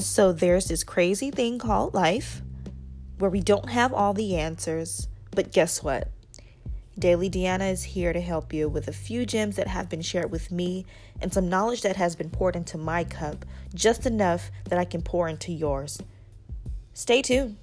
So there's this crazy thing called life where we don't have all the answers, but guess what? Daily Deanna is here to help you with a few gems that have been shared with me and some knowledge that has been poured into my cup, just enough that I can pour into yours. Stay tuned.